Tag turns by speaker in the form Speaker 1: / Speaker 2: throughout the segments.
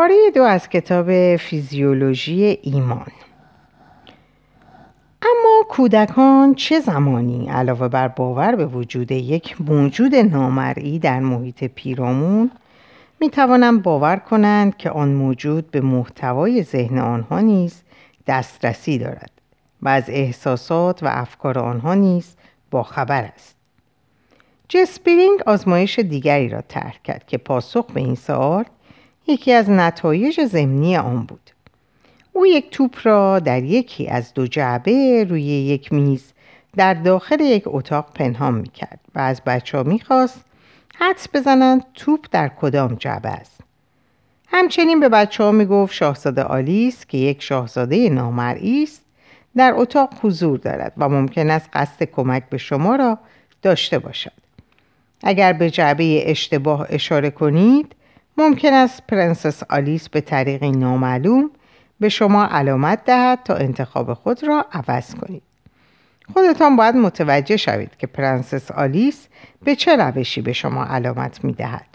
Speaker 1: پاره دو از کتاب فیزیولوژی ایمان. اما کودکان چه زمانی علاوه بر باور به وجود یک موجود نامرئی در محیط پیرامون می توانند باور کنند که آن موجود به محتوای ذهن آنها نیز دسترسی دارد و از احساسات و افکار آنها نیز باخبر است. جسپرینگ آزمایش دیگری را طرح کرد که پاسخ به این سوال یکی از نتایج ضمنی آن بود او یک توپ را در یکی از دو جعبه روی یک میز در داخل یک اتاق پنهان می کرد و از بچه ها می خواست حدس بزنند توپ در کدام جعبه است. همچنین به بچه ها می گفت شاهزاده آلیس که یک شاهزاده نامرئی است در اتاق حضور دارد و ممکن است قصد کمک به شما را داشته باشد. اگر به جعبه اشتباه اشاره کنید ممکن است پرنسس آلیس به طریق نامعلوم به شما علامت دهد تا انتخاب خود را عوض کنید. خودتان باید متوجه شوید که پرنسس آلیس به چه روشی به شما علامت می دهد.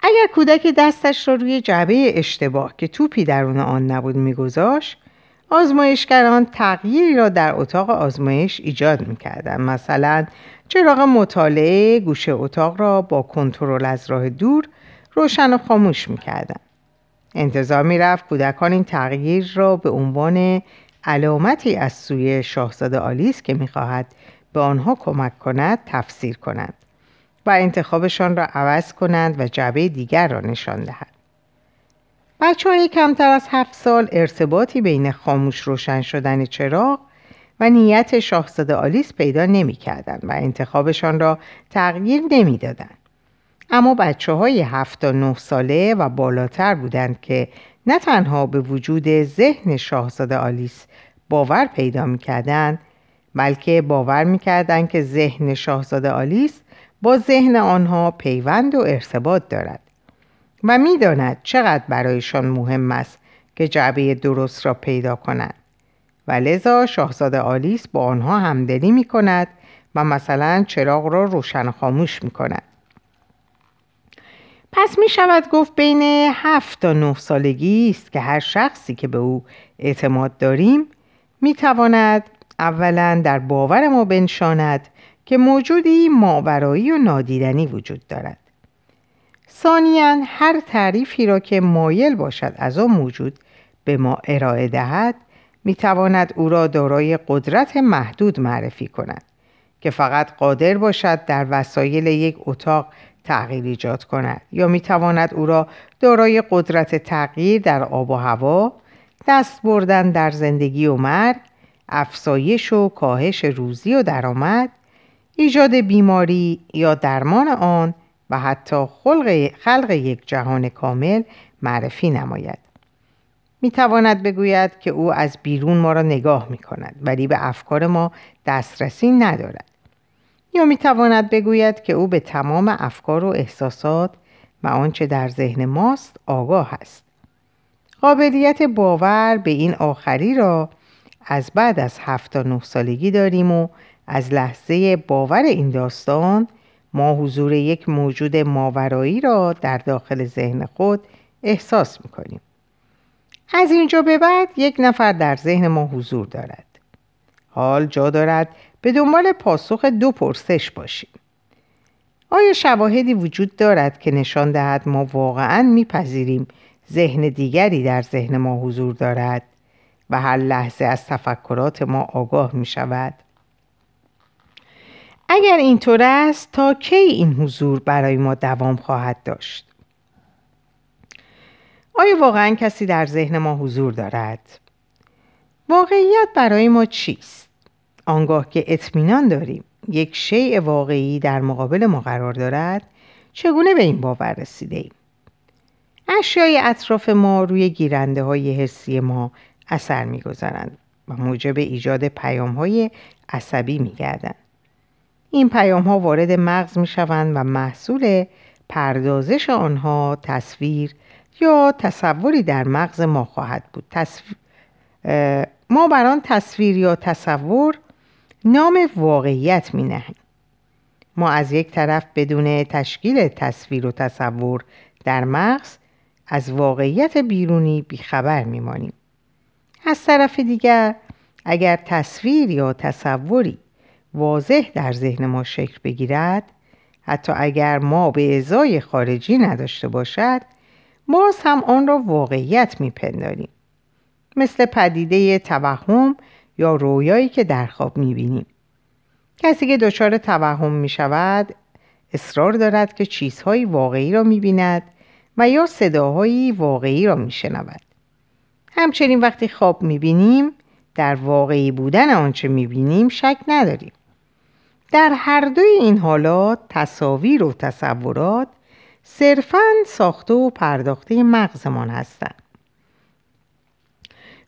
Speaker 1: اگر کودک دستش را روی جعبه اشتباه که توپی درون آن نبود میگذاشت آزمایشگران تغییری را در اتاق آزمایش ایجاد می‌کردند مثلا چراغ مطالعه گوشه اتاق را با کنترل از راه دور روشن و خاموش می‌کردند. انتظار می‌رفت کودکان این تغییر را به عنوان علامتی از سوی شاهزاده آلیس که می‌خواهد به آنها کمک کند تفسیر کنند و انتخابشان را عوض کنند و جعبه دیگر را نشان دهند بچه های کمتر از هفت سال ارتباطی بین خاموش روشن شدن چراغ و نیت شاهزاده آلیس پیدا نمی کردن و انتخابشان را تغییر نمی دادن. اما بچه های هفت تا نه ساله و بالاتر بودند که نه تنها به وجود ذهن شاهزاده آلیس باور پیدا می کردن، بلکه باور می کردن که ذهن شاهزاده آلیس با ذهن آنها پیوند و ارتباط دارد و می‌داند چقدر برایشان مهم است که جعبه درست را پیدا کنند و لذا شاهزاده آلیس با آنها همدلی می کند و مثلا چراغ را روشن خاموش می کند. پس می شود گفت بین هفت تا نه سالگی است که هر شخصی که به او اعتماد داریم می تواند اولا در باور ما بنشاند که موجودی ماورایی و نادیدنی وجود دارد ثانیا هر تعریفی را که مایل باشد از آن موجود به ما ارائه دهد می تواند او را دارای قدرت محدود معرفی کند که فقط قادر باشد در وسایل یک اتاق تغییر ایجاد کند یا می تواند او را دارای قدرت تغییر در آب و هوا دست بردن در زندگی و مرگ افزایش و کاهش روزی و درآمد ایجاد بیماری یا درمان آن و حتی خلق, خلق یک جهان کامل معرفی نماید. می تواند بگوید که او از بیرون ما را نگاه می کند ولی به افکار ما دسترسی ندارد. یا می تواند بگوید که او به تمام افکار و احساسات و آنچه در ذهن ماست آگاه است. قابلیت باور به این آخری را از بعد از هفت تا نه سالگی داریم و از لحظه باور این داستان ما حضور یک موجود ماورایی را در داخل ذهن خود احساس می‌کنیم. از اینجا به بعد یک نفر در ذهن ما حضور دارد. حال جا دارد به دنبال پاسخ دو پرسش باشیم. آیا شواهدی وجود دارد که نشان دهد ما واقعا میپذیریم ذهن دیگری در ذهن ما حضور دارد و هر لحظه از تفکرات ما آگاه می شود؟ اگر اینطور است تا کی این حضور برای ما دوام خواهد داشت؟ آیا واقعا کسی در ذهن ما حضور دارد؟ واقعیت برای ما چیست؟ آنگاه که اطمینان داریم یک شیء واقعی در مقابل ما قرار دارد چگونه به این باور رسیده ایم؟ اشیای اطراف ما روی گیرنده های حسی ما اثر می‌گذارند و موجب ایجاد پیام های عصبی میگردند. این پیام ها وارد مغز می شوند و محصول پردازش آنها تصویر یا تصوری در مغز ما خواهد بود ما بر آن تصویر یا تصور نام واقعیت می نهیم. ما از یک طرف بدون تشکیل تصویر و تصور در مغز از واقعیت بیرونی بیخبر میمانیم از طرف دیگر اگر تصویر یا تصوری واضح در ذهن ما شکل بگیرد حتی اگر ما به ازای خارجی نداشته باشد باز هم آن را واقعیت میپنداریم. مثل پدیده توهم یا رویایی که در خواب می‌بینیم. کسی که دچار توهم می‌شود اصرار دارد که چیزهای واقعی را می‌بیند و یا صداهایی واقعی را میشنود. همچنین وقتی خواب می‌بینیم در واقعی بودن آنچه می‌بینیم شک نداریم. در هر دوی این حالات تصاویر و تصورات صرفا ساخته و پرداخته مغزمان هستند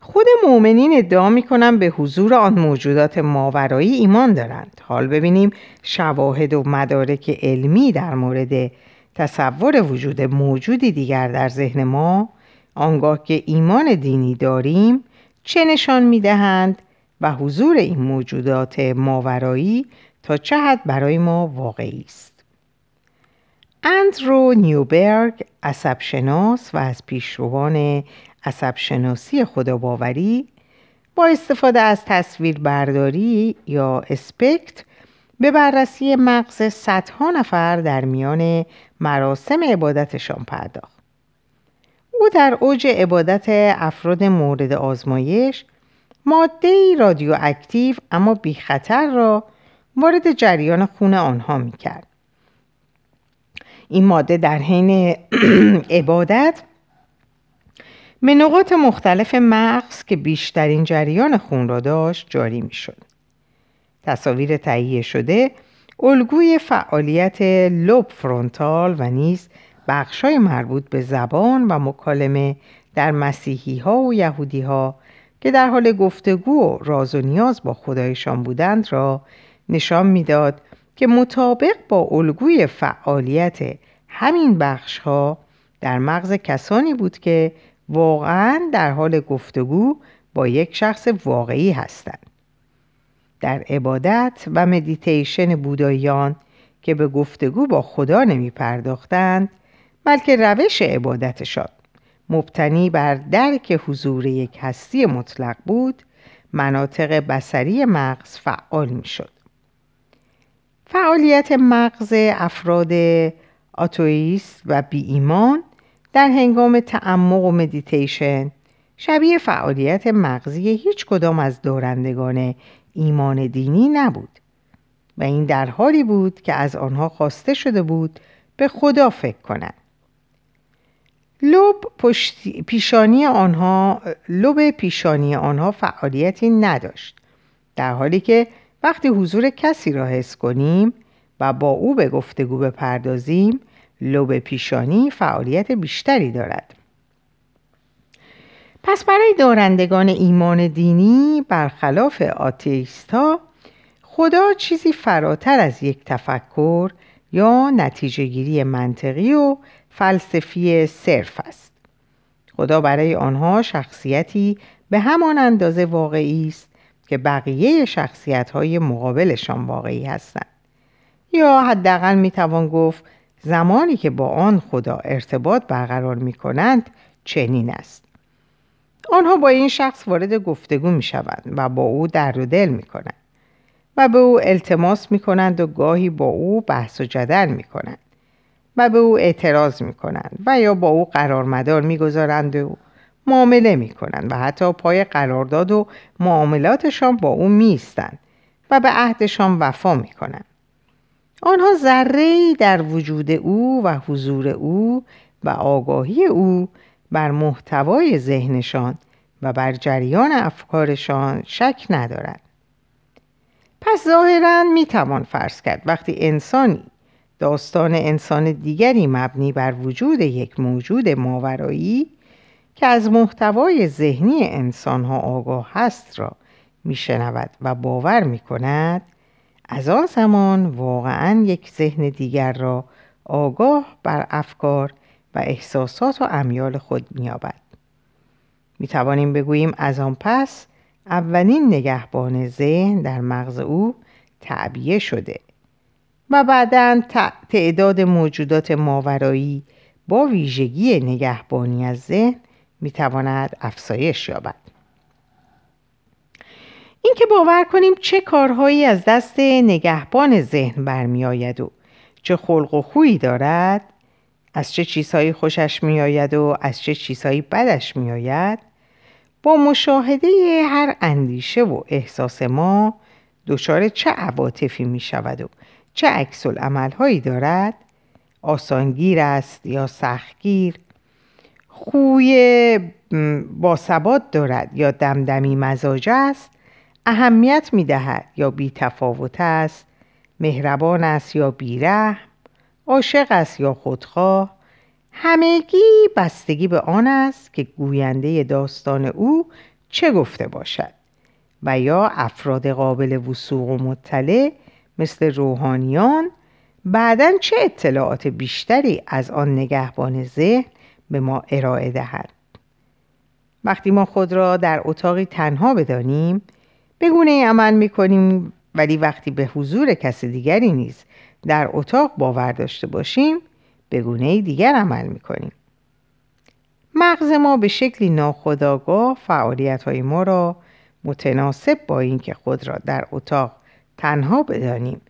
Speaker 1: خود مؤمنین ادعا می‌کنن به حضور آن موجودات ماورایی ایمان دارند. حال ببینیم شواهد و مدارک علمی در مورد تصور وجود موجودی دیگر در ذهن ما. آنگاه که ایمان دینی داریم چه نشان می‌دهند و حضور این موجودات ماورایی تا چه حد برای ما واقعی است؟ اندرو نیوبرگ عصبشناس و از پیشروان عصبشناسی خداباوری با استفاده از تصویر برداری یا اسپکت به بررسی مغز صدها نفر در میان مراسم عبادتشان پرداخت. او در اوج عبادت افراد مورد آزمایش ماده رادیواکتیو اما بی خطر را وارد جریان خون آنها می کرد. این ماده در حین عبادت به نقاط مختلف مغز که بیشترین جریان خون را داشت جاری می شد. تصاویر تهیه شده الگوی فعالیت لوب فرونتال و نیز بخشای مربوط به زبان و مکالمه در مسیحی ها و یهودی ها که در حال گفتگو و راز و نیاز با خدایشان بودند را نشان می‌داد که مطابق با الگوی فعالیت همین بخش ها در مغز کسانی بود که واقعا در حال گفتگو با یک شخص واقعی هستند. در عبادت و مدیتیشن بوداییان که به گفتگو با خدا نمی پرداختند بلکه روش عبادتشان مبتنی بر درک حضور یک هستی مطلق بود مناطق بسری مغز فعال می شد. فعالیت مغز افراد آتویست و بی ایمان در هنگام تعمق و مدیتیشن شبیه فعالیت مغزی هیچ کدام از دارندگان ایمان دینی نبود. و این در حالی بود که از آنها خواسته شده بود به خدا فکر کنند. لب پیشانی آنها لب پیشانی آنها فعالیتی نداشت. در حالی که وقتی حضور کسی را حس کنیم و با او به گفتگو بپردازیم لب پیشانی فعالیت بیشتری دارد. پس برای دارندگان ایمان دینی برخلاف آتیستا خدا چیزی فراتر از یک تفکر یا نتیجه گیری منطقی و فلسفی صرف است. خدا برای آنها شخصیتی به همان اندازه واقعی است که بقیه شخصیت های مقابلشان واقعی هستند. یا حداقل می‌توان گفت زمانی که با آن خدا ارتباط برقرار می کنند چنین است. آنها با این شخص وارد گفتگو می شوند و با او درد و دل می کنند و به او التماس می کنند و گاهی با او بحث و جدل می کنند و به او اعتراض می کنند و یا با او قرار مدار می گذارند و معامله می کنند و حتی پای قرارداد و معاملاتشان با او می و به عهدشان وفا می کنند. آنها ذره در وجود او و حضور او و آگاهی او بر محتوای ذهنشان و بر جریان افکارشان شک ندارند. پس ظاهرا می توان فرض کرد وقتی انسانی داستان انسان دیگری مبنی بر وجود یک موجود ماورایی که از محتوای ذهنی انسانها آگاه هست را میشنود و باور می کند از آن زمان واقعا یک ذهن دیگر را آگاه بر افکار و احساسات و امیال خود مییابد. می توانیم بگوییم از آن پس اولین نگهبان ذهن در مغز او تعبیه شده و بعدا تعداد موجودات ماورایی با ویژگی نگهبانی از ذهن می‌تواند افزایش یابد. اینکه باور کنیم چه کارهایی از دست نگهبان ذهن برمیآید و چه خلق و خویی دارد از چه چیزهایی خوشش میآید و از چه چیزهایی بدش میآید با مشاهده هر اندیشه و احساس ما دچار چه عواطفی می شود و چه عکس هایی دارد آسانگیر است یا سختگیر خوی باثبات دارد یا دمدمی مزاج است اهمیت می دهد یا بی تفاوت است مهربان است یا بیره عاشق است یا خودخواه همگی بستگی به آن است که گوینده داستان او چه گفته باشد و یا افراد قابل وسوق و مطلع مثل روحانیان بعدا چه اطلاعات بیشتری از آن نگهبان ذهن به ما ارائه دهد. وقتی ما خود را در اتاقی تنها بدانیم بگونه عمل می‌کنیم ولی وقتی به حضور کسی دیگری نیز در اتاق باور داشته باشیم به گونه دیگر عمل می‌کنیم. مغز ما به شکلی ناخودآگاه فعالیت های ما را متناسب با اینکه خود را در اتاق تنها بدانیم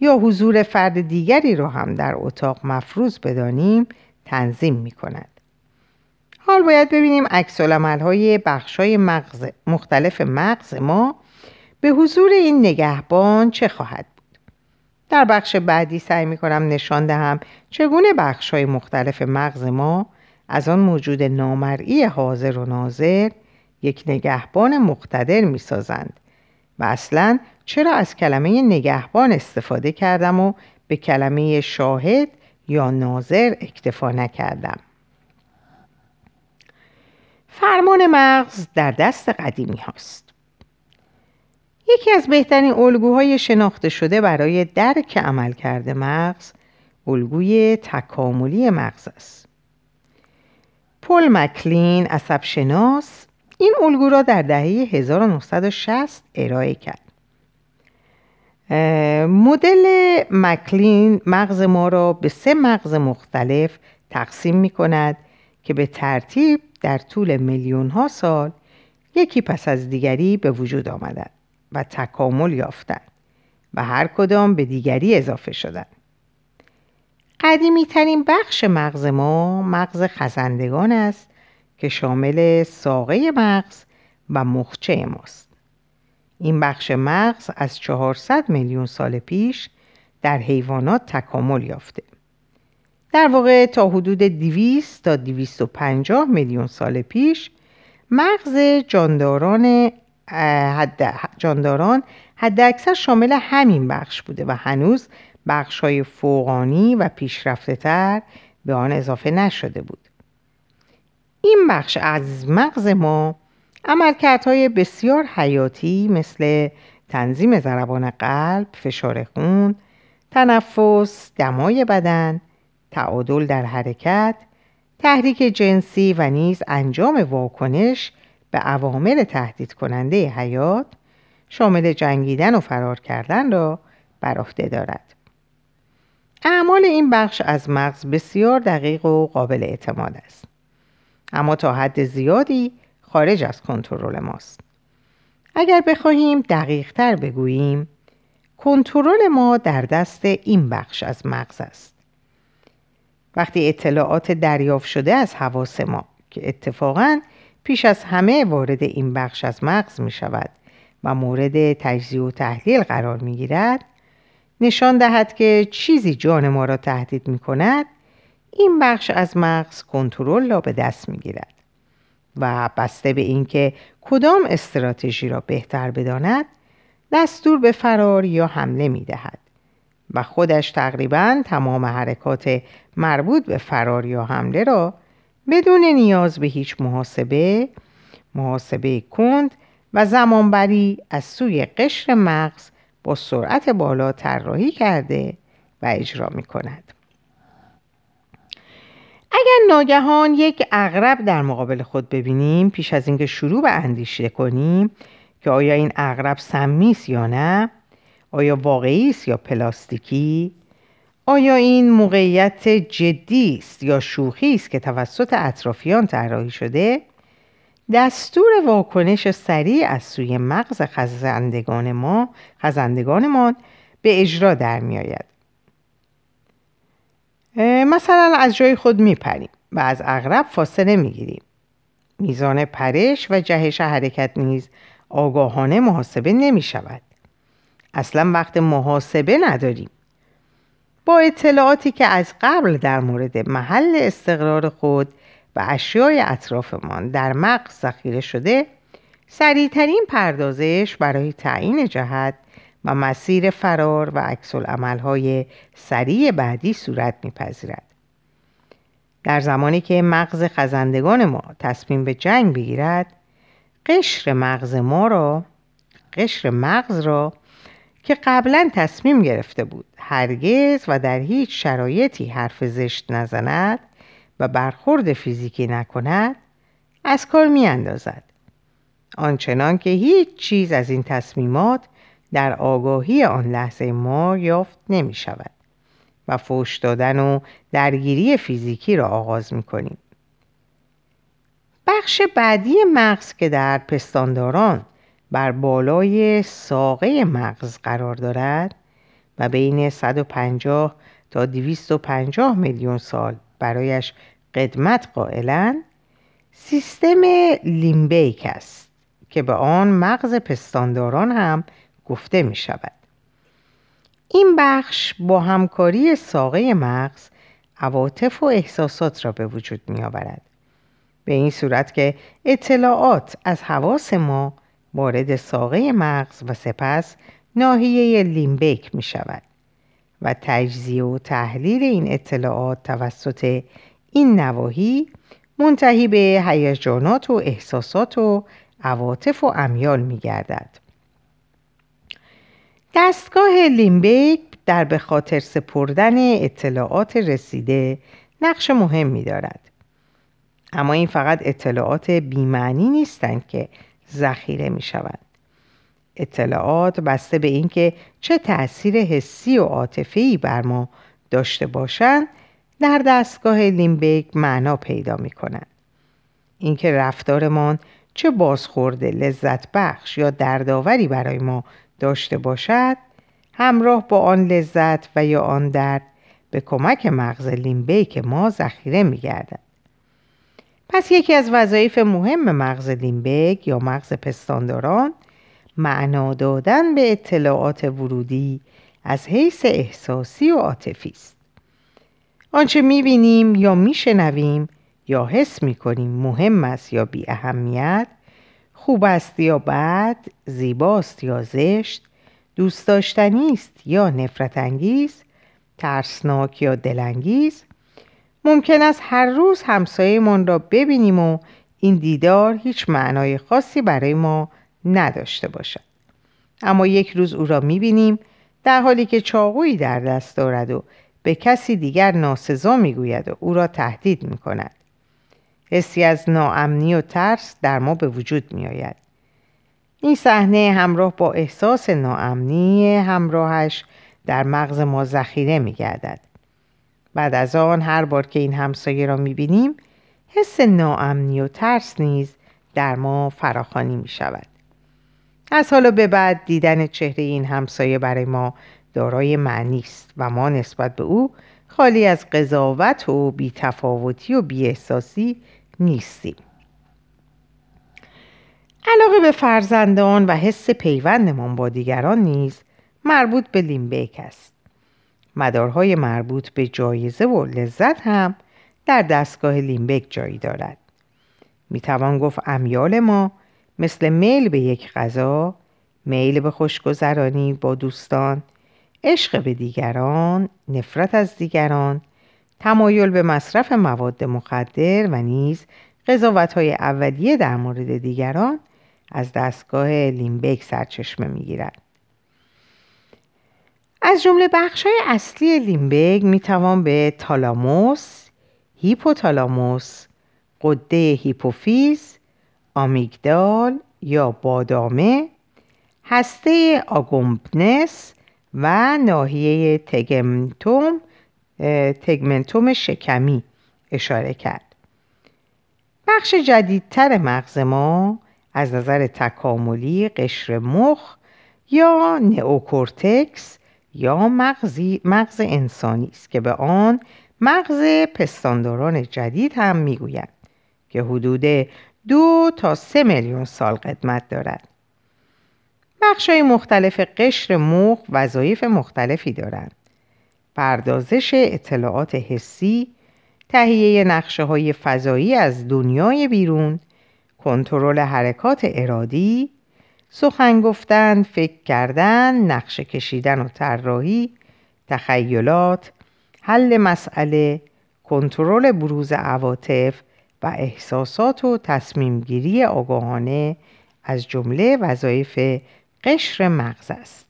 Speaker 1: یا حضور فرد دیگری را هم در اتاق مفروض بدانیم تنظیم می کند. حال باید ببینیم عکس های بخش های مغز مختلف مغز ما به حضور این نگهبان چه خواهد بود در بخش بعدی سعی می کنم نشان دهم چگونه بخش های مختلف مغز ما از آن موجود نامرئی حاضر و ناظر یک نگهبان مقتدر می سازند و اصلا چرا از کلمه نگهبان استفاده کردم و به کلمه شاهد یا ناظر اکتفا نکردم. فرمان مغز در دست قدیمی هاست. یکی از بهترین الگوهای شناخته شده برای درک عمل کرده مغز الگوی تکاملی مغز است. پل مکلین عصب شناس این الگو را در دهه 1960 ارائه کرد. مدل مکلین مغز ما را به سه مغز مختلف تقسیم می کند که به ترتیب در طول میلیون ها سال یکی پس از دیگری به وجود آمدند و تکامل یافتند و هر کدام به دیگری اضافه شدند. قدیمی ترین بخش مغز ما مغز خزندگان است که شامل ساقه مغز و مخچه ماست. این بخش مغز از 400 میلیون سال پیش در حیوانات تکامل یافته. در واقع تا حدود 200 تا 250 میلیون سال پیش مغز جانداران حد جانداران حد اکثر شامل همین بخش بوده و هنوز بخش های فوقانی و پیشرفته تر به آن اضافه نشده بود. این بخش از مغز ما عملکردهای بسیار حیاتی مثل تنظیم ضربان قلب، فشار خون، تنفس، دمای بدن، تعادل در حرکت، تحریک جنسی و نیز انجام واکنش به عوامل تهدید کننده حیات شامل جنگیدن و فرار کردن را بر عهده دارد. اعمال این بخش از مغز بسیار دقیق و قابل اعتماد است. اما تا حد زیادی خارج از کنترل ماست. اگر بخواهیم دقیق تر بگوییم کنترل ما در دست این بخش از مغز است. وقتی اطلاعات دریافت شده از حواس ما که اتفاقا پیش از همه وارد این بخش از مغز می شود و مورد تجزیه و تحلیل قرار می گیرد نشان دهد که چیزی جان ما را تهدید می کند این بخش از مغز کنترل را به دست می گیرد و بسته به اینکه کدام استراتژی را بهتر بداند دستور به فرار یا حمله می دهد و خودش تقریبا تمام حرکات مربوط به فرار یا حمله را بدون نیاز به هیچ محاسبه محاسبه کند و زمانبری از سوی قشر مغز با سرعت بالا طراحی کرده و اجرا می کند. اگر ناگهان یک اغرب در مقابل خود ببینیم پیش از اینکه شروع به اندیشه کنیم که آیا این اغرب سمی است یا نه آیا واقعی است یا پلاستیکی آیا این موقعیت جدی است یا شوخی است که توسط اطرافیان طراحی شده دستور واکنش سریع از سوی مغز خزندگان ما خزندگانمان به اجرا در می. مثلا از جای خود می پریم و از اغرب فاصله می گیریم. میزان پرش و جهش حرکت نیز آگاهانه محاسبه نمی شود. اصلا وقت محاسبه نداریم. با اطلاعاتی که از قبل در مورد محل استقرار خود و اشیای اطرافمان در مغز ذخیره شده سریعترین پردازش برای تعیین جهت و مسیر فرار و عکس های سریع بعدی صورت میپذیرد. در زمانی که مغز خزندگان ما تصمیم به جنگ بگیرد قشر مغز ما را قشر مغز را که قبلا تصمیم گرفته بود هرگز و در هیچ شرایطی حرف زشت نزند و برخورد فیزیکی نکند از کار می اندازد. آنچنان که هیچ چیز از این تصمیمات در آگاهی آن لحظه ما یافت نمی شود و فوش دادن و درگیری فیزیکی را آغاز می کنیم. بخش بعدی مغز که در پستانداران بر بالای ساقه مغز قرار دارد و بین 150 تا 250 میلیون سال برایش قدمت قائلند سیستم لیمبیک است که به آن مغز پستانداران هم گفته می شود. این بخش با همکاری ساقه مغز عواطف و احساسات را به وجود می آورد. به این صورت که اطلاعات از حواس ما وارد ساقه مغز و سپس ناحیه لیمبیک می شود و تجزیه و تحلیل این اطلاعات توسط این نواحی منتهی به هیجانات و احساسات و عواطف و امیال می گردد. دستگاه لیمبیک در به خاطر سپردن اطلاعات رسیده نقش مهمی دارد. اما این فقط اطلاعات بیمعنی نیستند که ذخیره می شوند. اطلاعات بسته به اینکه چه تأثیر حسی و عاطفی بر ما داشته باشند در دستگاه لیمبیک معنا پیدا می کنند. اینکه رفتارمان چه بازخورده لذت بخش یا دردآوری برای ما داشته باشد همراه با آن لذت و یا آن درد به کمک مغز لیمبیک ما ذخیره می گردد. پس یکی از وظایف مهم مغز لیمبیک یا مغز پستانداران معنا دادن به اطلاعات ورودی از حیث احساسی و عاطفی است. آنچه می‌بینیم یا میشنویم یا حس می‌کنیم مهم است یا بی اهمیت خوب است یا بد زیباست یا زشت دوست داشتنی است یا نفرت انگیز ترسناک یا دلانگیز. ممکن است هر روز همسایهمان را ببینیم و این دیدار هیچ معنای خاصی برای ما نداشته باشد. اما یک روز او را می‌بینیم در حالی که چاقویی در دست دارد و به کسی دیگر ناسزا می‌گوید و او را تهدید می‌کند. حسی از ناامنی و ترس در ما به وجود میآید این صحنه همراه با احساس ناامنی همراهش در مغز ما ذخیره میگردد بعد از آن هر بار که این همسایه را می‌بینیم حس ناامنی و ترس نیز در ما فراخانی می شود. از حالا به بعد دیدن چهره این همسایه برای ما دارای معنی است و ما نسبت به او خالی از قضاوت و بیتفاوتی و بیاحساسی نیستیم علاقه به فرزندان و حس پیوندمان با دیگران نیز مربوط به لیمبیک است. مدارهای مربوط به جایزه و لذت هم در دستگاه لیمبیک جایی دارد. می‌توان گفت امیال ما مثل میل به یک غذا میل به خوشگذرانی با دوستان عشق به دیگران نفرت از دیگران تمایل به مصرف مواد مخدر و نیز قضاوت های اولیه در مورد دیگران از دستگاه لیمبیک سرچشمه می‌گیرد. از جمله بخش های اصلی لیمبیک می توان به تالاموس، هیپوتالاموس، غده هیپوفیز، آمیگدال یا بادامه، هسته آکومبنس و ناحیه تگمتوم تگمنتوم شکمی اشاره کرد. بخش جدیدتر مغز ما از نظر تکاملی قشر مخ یا نئوکورتکس یا مغزی مغز انسانی است که به آن مغز پستانداران جدید هم می‌گویند که حدود دو تا سه میلیون سال قدمت دارد. بخشای مختلف قشر مخ وظایف مختلفی دارند. پردازش اطلاعات حسی تهیه نقشه های فضایی از دنیای بیرون کنترل حرکات ارادی سخن گفتن فکر کردن نقشه کشیدن و طراحی تخیلات حل مسئله کنترل بروز عواطف و احساسات و تصمیم گیری آگاهانه از جمله وظایف قشر مغز است.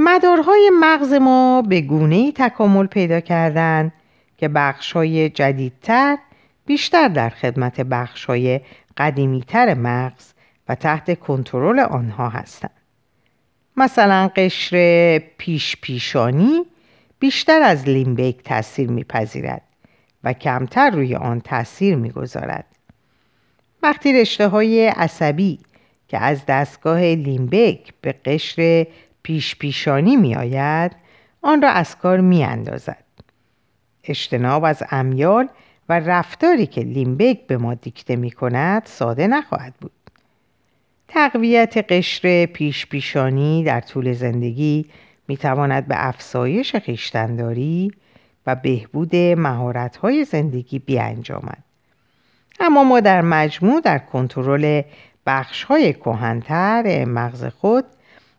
Speaker 1: مدارهای مغز ما به گونه ای تکامل پیدا کردند که بخشهای جدیدتر بیشتر در خدمت بخشهای قدیمیتر مغز و تحت کنترل آنها هستند. مثلا قشر پیش پیشانی بیشتر از لیمبیک تاثیر میپذیرد و کمتر روی آن تاثیر می‌گذارد. وقتی رشته های عصبی که از دستگاه لیمبیک به قشر پیش پیشانی می آید آن را از کار می اندازد. اجتناب از امیال و رفتاری که لیمبیک به ما دیکته می کند ساده نخواهد بود. تقویت قشر پیش پیشانی در طول زندگی می تواند به افزایش خیشتنداری و بهبود مهارت‌های زندگی بیانجامد. اما ما در مجموع در کنترل بخش‌های کهن‌تر مغز خود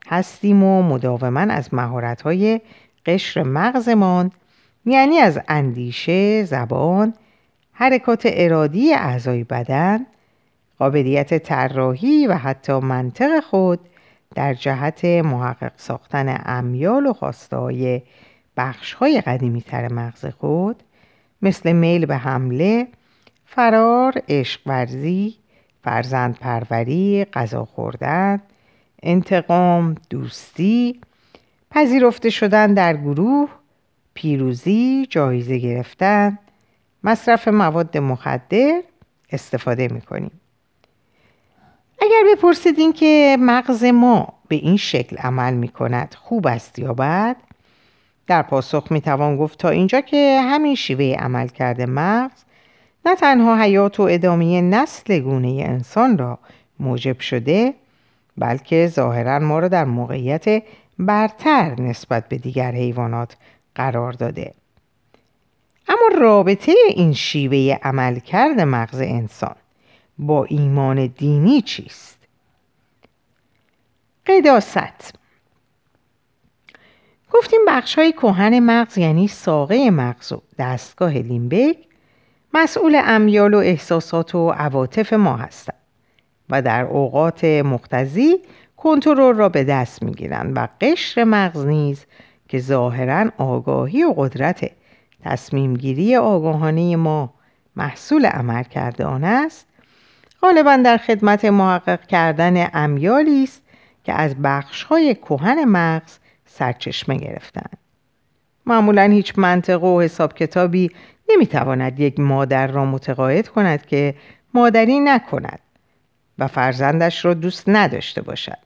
Speaker 1: هستیم و مداوما از مهارت‌های قشر مغزمان یعنی از اندیشه، زبان، حرکات ارادی اعضای بدن، قابلیت طراحی و حتی منطق خود در جهت محقق ساختن امیال و خواستهای بخش های قدیمی تر مغز خود مثل میل به حمله، فرار، عشق ورزی، فرزند پروری، غذا خوردن، انتقام، دوستی، پذیرفته شدن در گروه، پیروزی، جایزه گرفتن، مصرف مواد مخدر استفاده می‌کنیم. اگر بپرسیدین که مغز ما به این شکل عمل می کند خوب است یا بد در پاسخ می توان گفت تا اینجا که همین شیوه عمل کرده مغز نه تنها حیات و ادامه نسل گونه انسان را موجب شده بلکه ظاهرا ما را در موقعیت برتر نسبت به دیگر حیوانات قرار داده. اما رابطه این شیوه عملکرد مغز انسان با ایمان دینی چیست؟ قداست. گفتیم بخش های کوهن مغز یعنی ساقه مغز و دستگاه لیمبیک مسئول امیال و احساسات و عواطف ما هستند. و در اوقات مختزی کنترل را به دست می‌گیرند و قشر مغز نیز که ظاهرا آگاهی و قدرت تصمیم گیری آگاهانه ما محصول عمل کرده آن است غالبا در خدمت محقق کردن امیالی است که از بخشهای کهن مغز سرچشمه گرفتند. معمولا هیچ منطق و حساب کتابی نمی‌تواند یک مادر را متقاعد کند که مادری نکند. و فرزندش را دوست نداشته باشد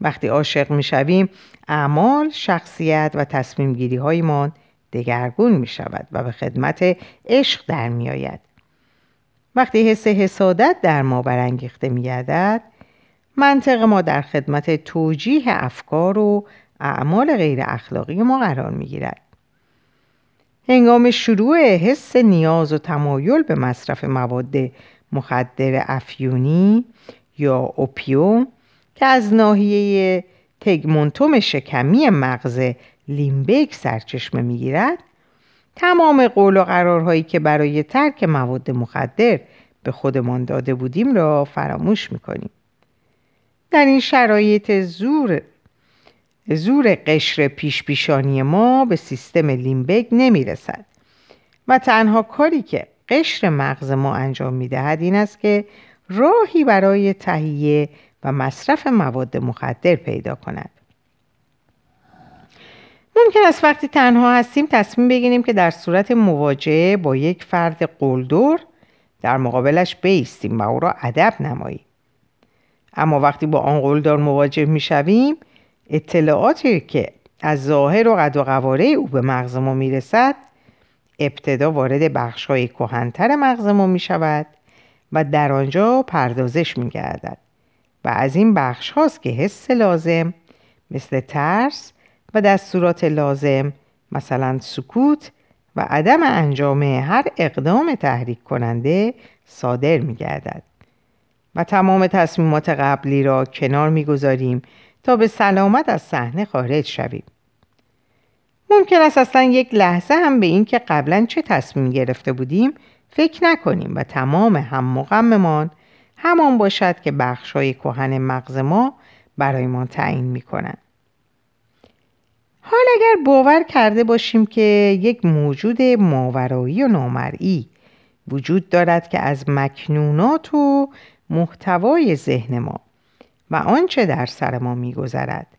Speaker 1: وقتی عاشق می‌شویم اعمال شخصیت و تصمیم گیری هایمان دگرگون می شود و به خدمت عشق در می آید. وقتی حس حسادت در ما برانگیخته می گردد منطق ما در خدمت توجیه افکار و اعمال غیر اخلاقی ما قرار می گیرد. هنگام شروع حس نیاز و تمایل به مصرف مواد مخدر افیونی یا اوپیوم که از ناحیه تگمونتوم شکمی مغز لیمبیک سرچشمه می‌گیرد تمام قول و قرارهایی که برای ترک مواد مخدر به خودمان داده بودیم را فراموش می‌کنیم. در این شرایط زور زور قشر پیش پیشانی ما به سیستم لیمبیک نمی‌رسد و تنها کاری که قشر مغز ما انجام می‌دهد این است که راهی برای تهیه و مصرف مواد مخدر پیدا کند. ممکن است وقتی تنها هستیم تصمیم بگیریم که در صورت مواجهه با یک فرد قلدر در مقابلش بیستیم و او را ادب نماییم. اما وقتی با آن قلدر مواجه می‌شویم اطلاعاتی که از ظاهر و قد و قواره او به مغز ما می‌رسد ابتدا وارد بخش های کهنتر مغز ما می شود و در آنجا پردازش می گردد و از این بخش هاست که حس لازم مثل ترس و دستورات لازم مثلا سکوت و عدم انجام هر اقدام تحریک کننده صادر می گردد و تمام تصمیمات قبلی را کنار می گذاریم تا به سلامت از صحنه خارج شویم. ممکن است اصلا یک لحظه هم به این که قبلا چه تصمیم گرفته بودیم فکر نکنیم و تمام هم مقممان همان باشد که بخش های کهن مغز ما برایمان تعیین می کنند. حال اگر باور کرده باشیم که یک موجود ماورایی و نامرئی وجود دارد که از مکنونات و محتوای ذهن ما و آنچه در سر ما میگذرد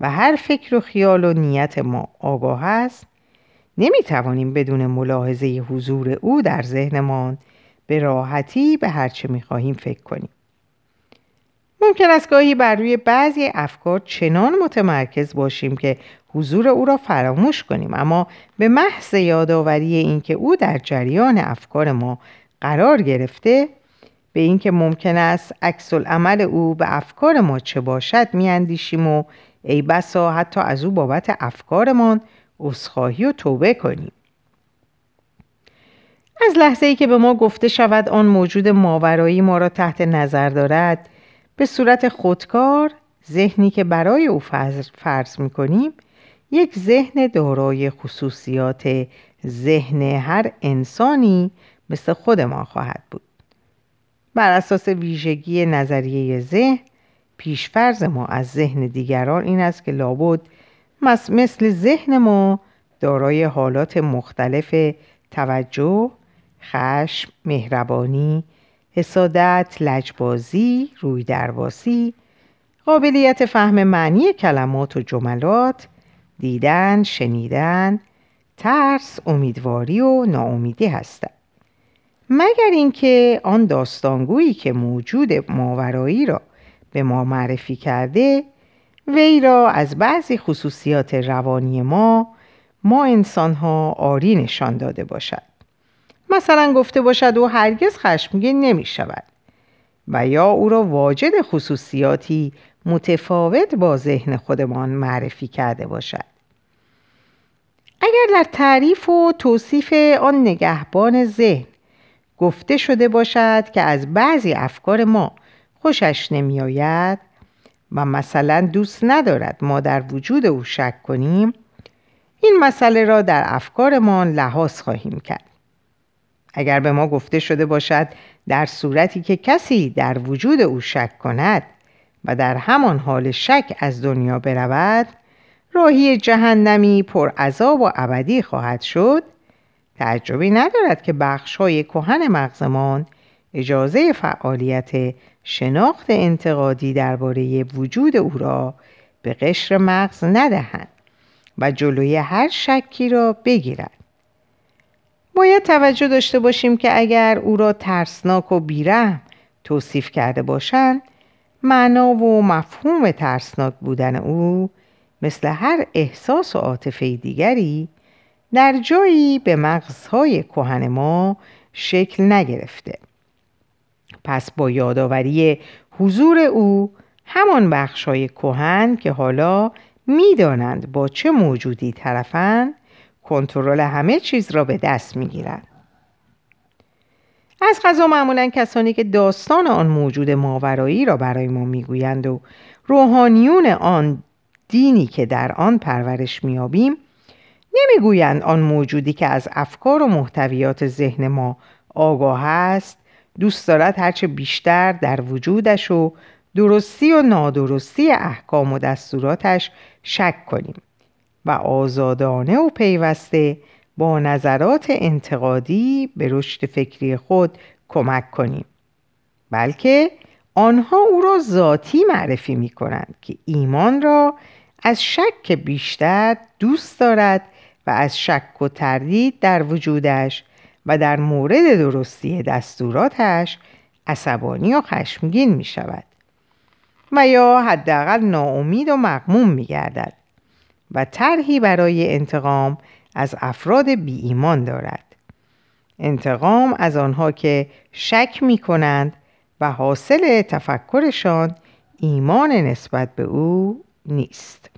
Speaker 1: و هر فکر و خیال و نیت ما آگاه است نمی توانیم بدون ملاحظه حضور او در ذهنمان به راحتی به هرچه می خواهیم فکر کنیم. ممکن است گاهی بر روی بعضی افکار چنان متمرکز باشیم که حضور او را فراموش کنیم اما به محض یادآوری اینکه او در جریان افکار ما قرار گرفته به اینکه ممکن است عکس عمل او به افکار ما چه باشد میاندیشیم و ای بسا حتی از او بابت افکارمان عذرخواهی و توبه کنیم. از لحظه ای که به ما گفته شود آن موجود ماورایی ما را تحت نظر دارد به صورت خودکار ذهنی که برای او فرض می کنیم یک ذهن دارای خصوصیات ذهن هر انسانی مثل خود ما خواهد بود. بر اساس ویژگی نظریه ذهن پیشفرز ما از ذهن دیگران این است که لابد مثل ذهن ما دارای حالات مختلف توجه، خشم، مهربانی، حسادت، لجبازی، روی درواسی، قابلیت فهم معنی کلمات و جملات، دیدن، شنیدن، ترس، امیدواری و ناامیدی هستند. مگر اینکه آن داستانگویی که موجود ماورایی را به ما معرفی کرده وی را از بعضی خصوصیات روانی ما ما انسانها آری نشان داده باشد. مثلا گفته باشد او هرگز خشمگین نمی شود و یا او را واجد خصوصیاتی متفاوت با ذهن خودمان معرفی کرده باشد. اگر در تعریف و توصیف آن نگهبان ذهن گفته شده باشد که از بعضی افکار ما خوشش نمیآید و مثلا دوست ندارد ما در وجود او شک کنیم این مسئله را در افکارمان لحاظ خواهیم کرد. اگر به ما گفته شده باشد در صورتی که کسی در وجود او شک کند و در همان حال شک از دنیا برود راهی جهنمی پر عذاب و ابدی خواهد شد تعجبی ندارد که بخش های کهن مغزمان اجازه فعالیت شناخت انتقادی درباره وجود او را به قشر مغز ندهند و جلوی هر شکی را بگیرند. باید توجه داشته باشیم که اگر او را ترسناک و بیرحم توصیف کرده باشند معنا و مفهوم ترسناک بودن او مثل هر احساس و عاطفه دیگری در جایی به مغزهای کهن ما شکل نگرفته پس با یادآوری حضور او همان بخشای کهن که حالا می‌دانند با چه موجودی طرفند کنترل همه چیز را به دست می‌گیرند از غذا معمولا کسانی که داستان آن موجود ماورایی را برای ما می‌گویند و روحانیون آن دینی که در آن پرورش میابیم نمی‌گویند آن موجودی که از افکار و محتویات ذهن ما آگاه است دوست دارد هرچه بیشتر در وجودش و درستی و نادرستی احکام و دستوراتش شک کنیم و آزادانه و پیوسته با نظرات انتقادی به رشد فکری خود کمک کنیم. بلکه آنها او را ذاتی معرفی می کنند که ایمان را از شک بیشتر دوست دارد و از شک و تردید در وجودش و در مورد درستی دستوراتش عصبانی و خشمگین می شود و یا حداقل ناامید و مغموم می گردد و طرحی برای انتقام از افراد بی ایمان دارد. انتقام از آنها که شک می کنند و حاصل تفکرشان ایمان نسبت به او نیست.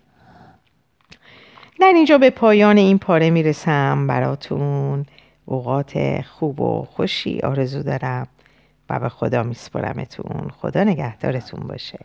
Speaker 1: در اینجا به پایان این پاره می‌رسم براتون. اوقات خوب و خوشی آرزو دارم و به خدا میسپرمتون خدا نگهدارتون باشه.